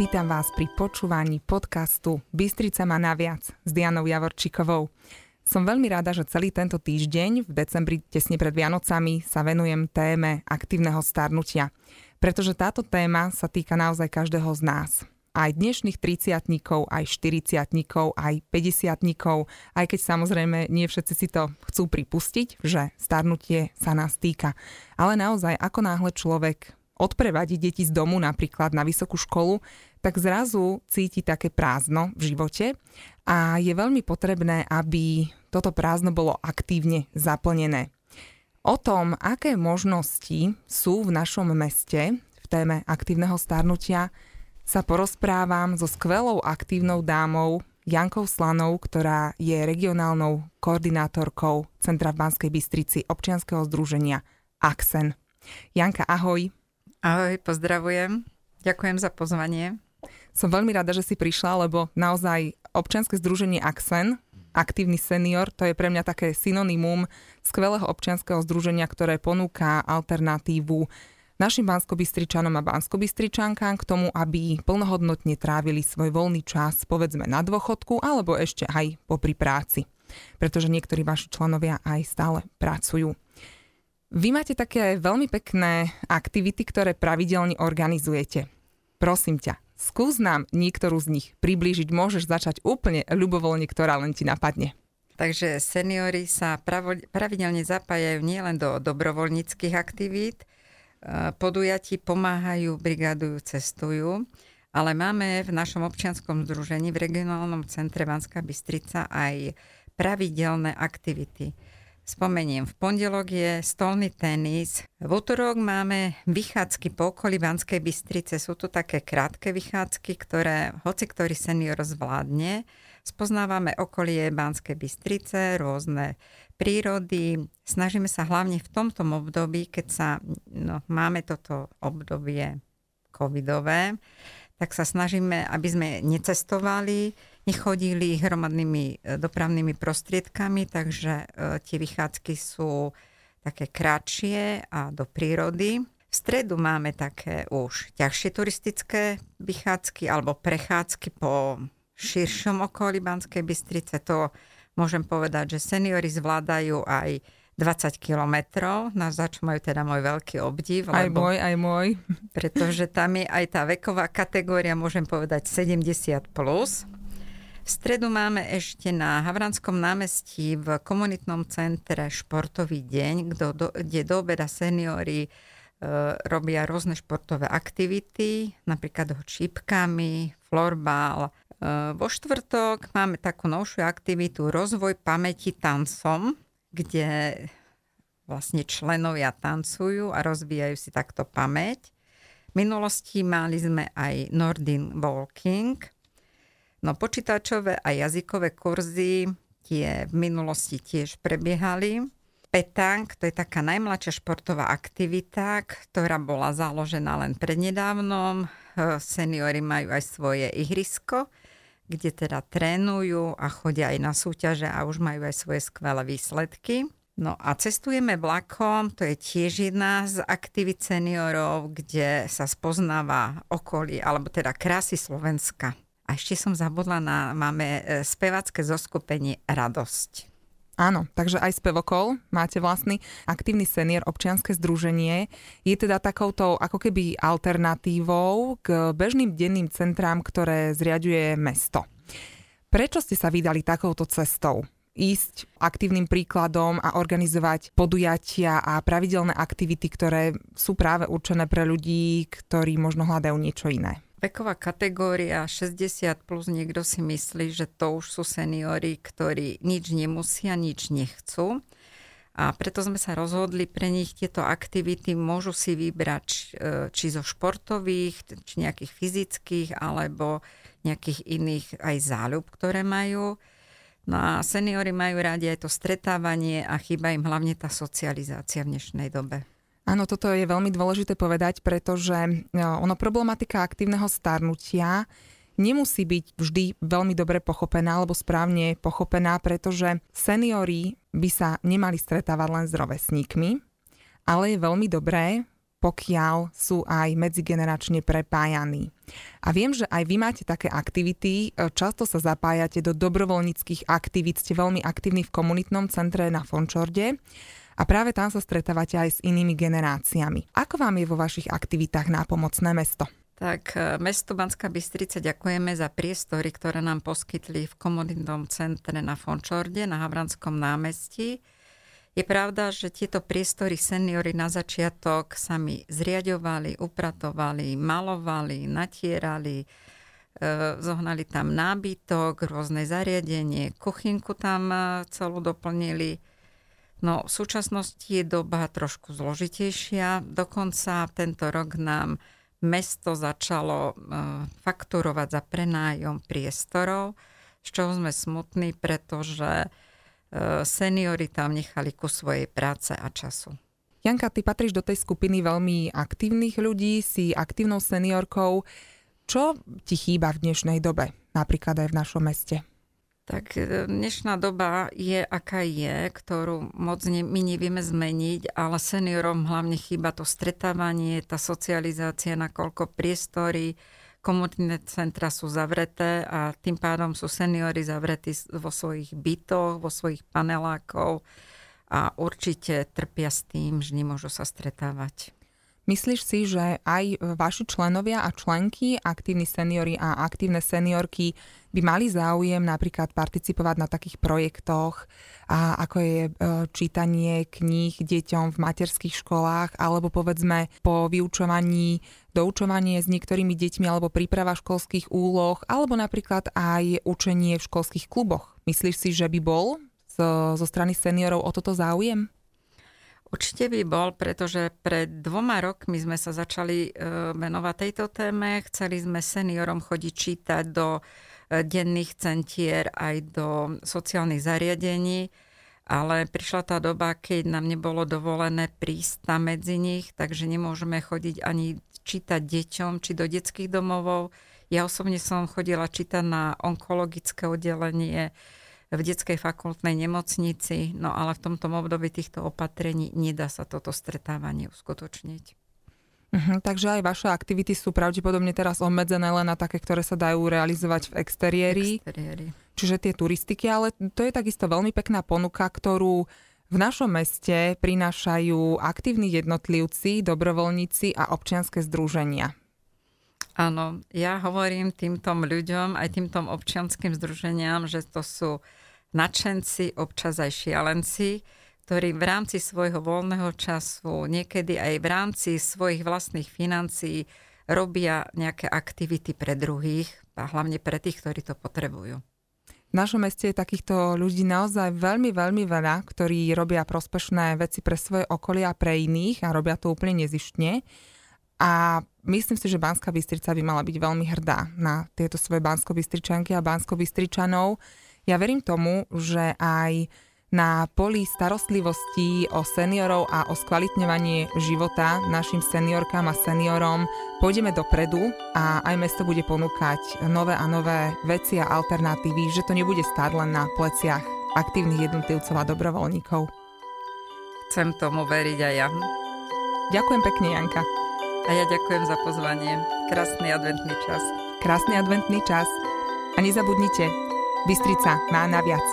Vítam vás pri počúvaní podcastu Bystrica má naviac s Dianou Javorčikovou. Som veľmi rada, že celý tento týždeň v decembri tesne pred Vianocami sa venujem téme aktívneho starnutia, pretože táto téma sa týka naozaj každého z nás aj dnešných 30 aj 40 aj 50 aj keď samozrejme nie všetci si to chcú pripustiť, že starnutie sa nás týka. Ale naozaj, ako náhle človek odprevadí deti z domu napríklad na vysokú školu, tak zrazu cíti také prázdno v živote a je veľmi potrebné, aby toto prázdno bolo aktívne zaplnené. O tom, aké možnosti sú v našom meste v téme aktívneho starnutia, sa porozprávam so skvelou aktívnou dámou Jankou Slanou, ktorá je regionálnou koordinátorkou Centra v Banskej Bystrici občianskeho združenia AXEN. Janka, ahoj. Ahoj, pozdravujem. Ďakujem za pozvanie. Som veľmi rada, že si prišla, lebo naozaj občianske združenie AXEN, aktívny senior, to je pre mňa také synonymum skvelého občianskeho združenia, ktoré ponúka alternatívu našim banskobystričanom a banskobystričankám k tomu, aby plnohodnotne trávili svoj voľný čas, povedzme na dôchodku, alebo ešte aj popri práci. Pretože niektorí vaši členovia aj stále pracujú. Vy máte také veľmi pekné aktivity, ktoré pravidelne organizujete. Prosím ťa, skús nám niektorú z nich priblížiť. Môžeš začať úplne ľubovoľne, ktorá len ti napadne. Takže seniory sa pravidelne zapájajú nielen do dobrovoľníckých aktivít, podujatí pomáhajú, brigadujú, cestujú. Ale máme v našom občianskom združení v regionálnom centre Banská Bystrica aj pravidelné aktivity. Spomeniem, v pondelok je stolný tenis, v útorok máme vychádzky po okolí Banskej Bystrice. Sú to také krátke vychádzky, ktoré hoci ktorý senior zvládne. Spoznávame okolie Banskej Bystrice, rôzne prírody. Snažíme sa hlavne v tomto období, keď sa no, máme toto obdobie covidové, tak sa snažíme, aby sme necestovali, nechodili hromadnými e, dopravnými prostriedkami, takže e, tie vychádzky sú také kratšie a do prírody. V stredu máme také už ťažšie turistické vychádzky alebo prechádzky po širšom okolí Banskej Bystrice. To môžem povedať, že seniory zvládajú aj 20 kilometrov, na za čo majú teda môj veľký obdiv. Aj lebo, môj, aj môj. Pretože tam je aj tá veková kategória, môžem povedať 70+. Plus. V stredu máme ešte na Havranskom námestí v komunitnom centre športový deň, kde do obeda seniory e, robia rôzne športové aktivity, napríklad ho čípkami, florbal, Eh, vo štvrtok máme takú novšiu aktivitu Rozvoj pamäti tancom, kde vlastne členovia tancujú a rozvíjajú si takto pamäť. V minulosti mali sme aj Nordin Walking, no počítačové a jazykové kurzy tie v minulosti tiež prebiehali. Petang, to je taká najmladšia športová aktivita, ktorá bola založená len prednedávnom. Seniory majú aj svoje ihrisko kde teda trénujú a chodia aj na súťaže a už majú aj svoje skvelé výsledky. No a cestujeme vlakom, to je tiež jedna z aktivít seniorov, kde sa spoznáva okolie, alebo teda krásy Slovenska. A ešte som zabudla na, máme e, spevacké zoskupenie Radosť. Áno, takže aj spevokol máte vlastný aktívny senior občianske združenie. Je teda takouto ako keby alternatívou k bežným denným centrám, ktoré zriaduje mesto. Prečo ste sa vydali takouto cestou? ísť aktívnym príkladom a organizovať podujatia a pravidelné aktivity, ktoré sú práve určené pre ľudí, ktorí možno hľadajú niečo iné veková kategória 60 plus niekto si myslí, že to už sú seniory, ktorí nič nemusia, nič nechcú. A preto sme sa rozhodli pre nich tieto aktivity môžu si vybrať či zo športových, či nejakých fyzických, alebo nejakých iných aj záľub, ktoré majú. No a seniory majú radi aj to stretávanie a chýba im hlavne tá socializácia v dnešnej dobe. Áno, toto je veľmi dôležité povedať, pretože e, ono problematika aktívneho starnutia nemusí byť vždy veľmi dobre pochopená alebo správne pochopená, pretože seniory by sa nemali stretávať len s rovesníkmi, ale je veľmi dobré pokiaľ sú aj medzigeneračne prepájaní. A viem, že aj vy máte také aktivity, e, často sa zapájate do dobrovoľníckých aktivít, ste veľmi aktívni v komunitnom centre na Fončorde a práve tam sa stretávate aj s inými generáciami. Ako vám je vo vašich aktivitách nápomocné mesto? Tak e, mesto Banská Bystrica ďakujeme za priestory, ktoré nám poskytli v komunitnom centre na Fončorde na Havranskom námestí. Je pravda, že tieto priestory seniory na začiatok sami zriadovali, upratovali, malovali, natierali, e, zohnali tam nábytok, rôzne zariadenie, kuchynku tam e, celú doplnili. No v súčasnosti je doba trošku zložitejšia. Dokonca tento rok nám mesto začalo e, fakturovať za prenájom priestorov, z čoho sme smutní, pretože e, seniory tam nechali ku svojej práce a času. Janka, ty patríš do tej skupiny veľmi aktívnych ľudí, si aktívnou seniorkou. Čo ti chýba v dnešnej dobe, napríklad aj v našom meste? Tak e, dnešná doba je, aká je, ktorú moc ne, my nevieme zmeniť, ale seniorom hlavne chýba to stretávanie, tá socializácia, nakoľko priestory, komunitné centra sú zavreté a tým pádom sú seniory zavretí vo svojich bytoch, vo svojich panelákov a určite trpia s tým, že nemôžu sa stretávať. Myslíš si, že aj vaši členovia a členky, aktívni seniory a aktívne seniorky by mali záujem napríklad participovať na takých projektoch, a ako je e, čítanie kníh deťom v materských školách, alebo povedzme po vyučovaní doučovanie s niektorými deťmi alebo príprava školských úloh, alebo napríklad aj učenie v školských kluboch. Myslíš si, že by bol zo, zo strany seniorov o toto záujem? Určite by bol, pretože pred dvoma rokmi sme sa začali e, venovať tejto téme. Chceli sme seniorom chodiť čítať do e, denných centier aj do sociálnych zariadení, ale prišla tá doba, keď nám nebolo dovolené prísť tam medzi nich, takže nemôžeme chodiť ani čítať deťom či do detských domovov. Ja osobne som chodila čítať na onkologické oddelenie, v detskej fakultnej nemocnici, no ale v tomto období týchto opatrení nedá sa toto stretávanie uskutočniť. Uh-huh, takže aj vaše aktivity sú pravdepodobne teraz obmedzené len na také, ktoré sa dajú realizovať v exteriéri. exteriéri. Čiže tie turistiky, ale to je takisto veľmi pekná ponuka, ktorú v našom meste prinášajú aktívni jednotlivci, dobrovoľníci a občianske združenia. Áno, ja hovorím týmto ľuďom, aj týmto občianským združeniam, že to sú nadšenci, občas aj šialenci, ktorí v rámci svojho voľného času, niekedy aj v rámci svojich vlastných financií robia nejaké aktivity pre druhých a hlavne pre tých, ktorí to potrebujú. V našom meste je takýchto ľudí naozaj veľmi, veľmi veľa, ktorí robia prospešné veci pre svoje okolie a pre iných a robia to úplne nezištne. A myslím si, že Banská Bystrica by mala byť veľmi hrdá na tieto svoje Bansko-Bystričanky a Bansko-Bystričanov, ja verím tomu, že aj na poli starostlivosti o seniorov a o skvalitňovanie života našim seniorkám a seniorom pôjdeme dopredu a aj mesto bude ponúkať nové a nové veci a alternatívy, že to nebude stáť len na pleciach aktívnych jednotlivcov a dobrovoľníkov. Chcem tomu veriť aj ja. Ďakujem pekne, Janka. A ja ďakujem za pozvanie. Krásny adventný čas. Krásny adventný čas. A nezabudnite, Bystrica má naviac.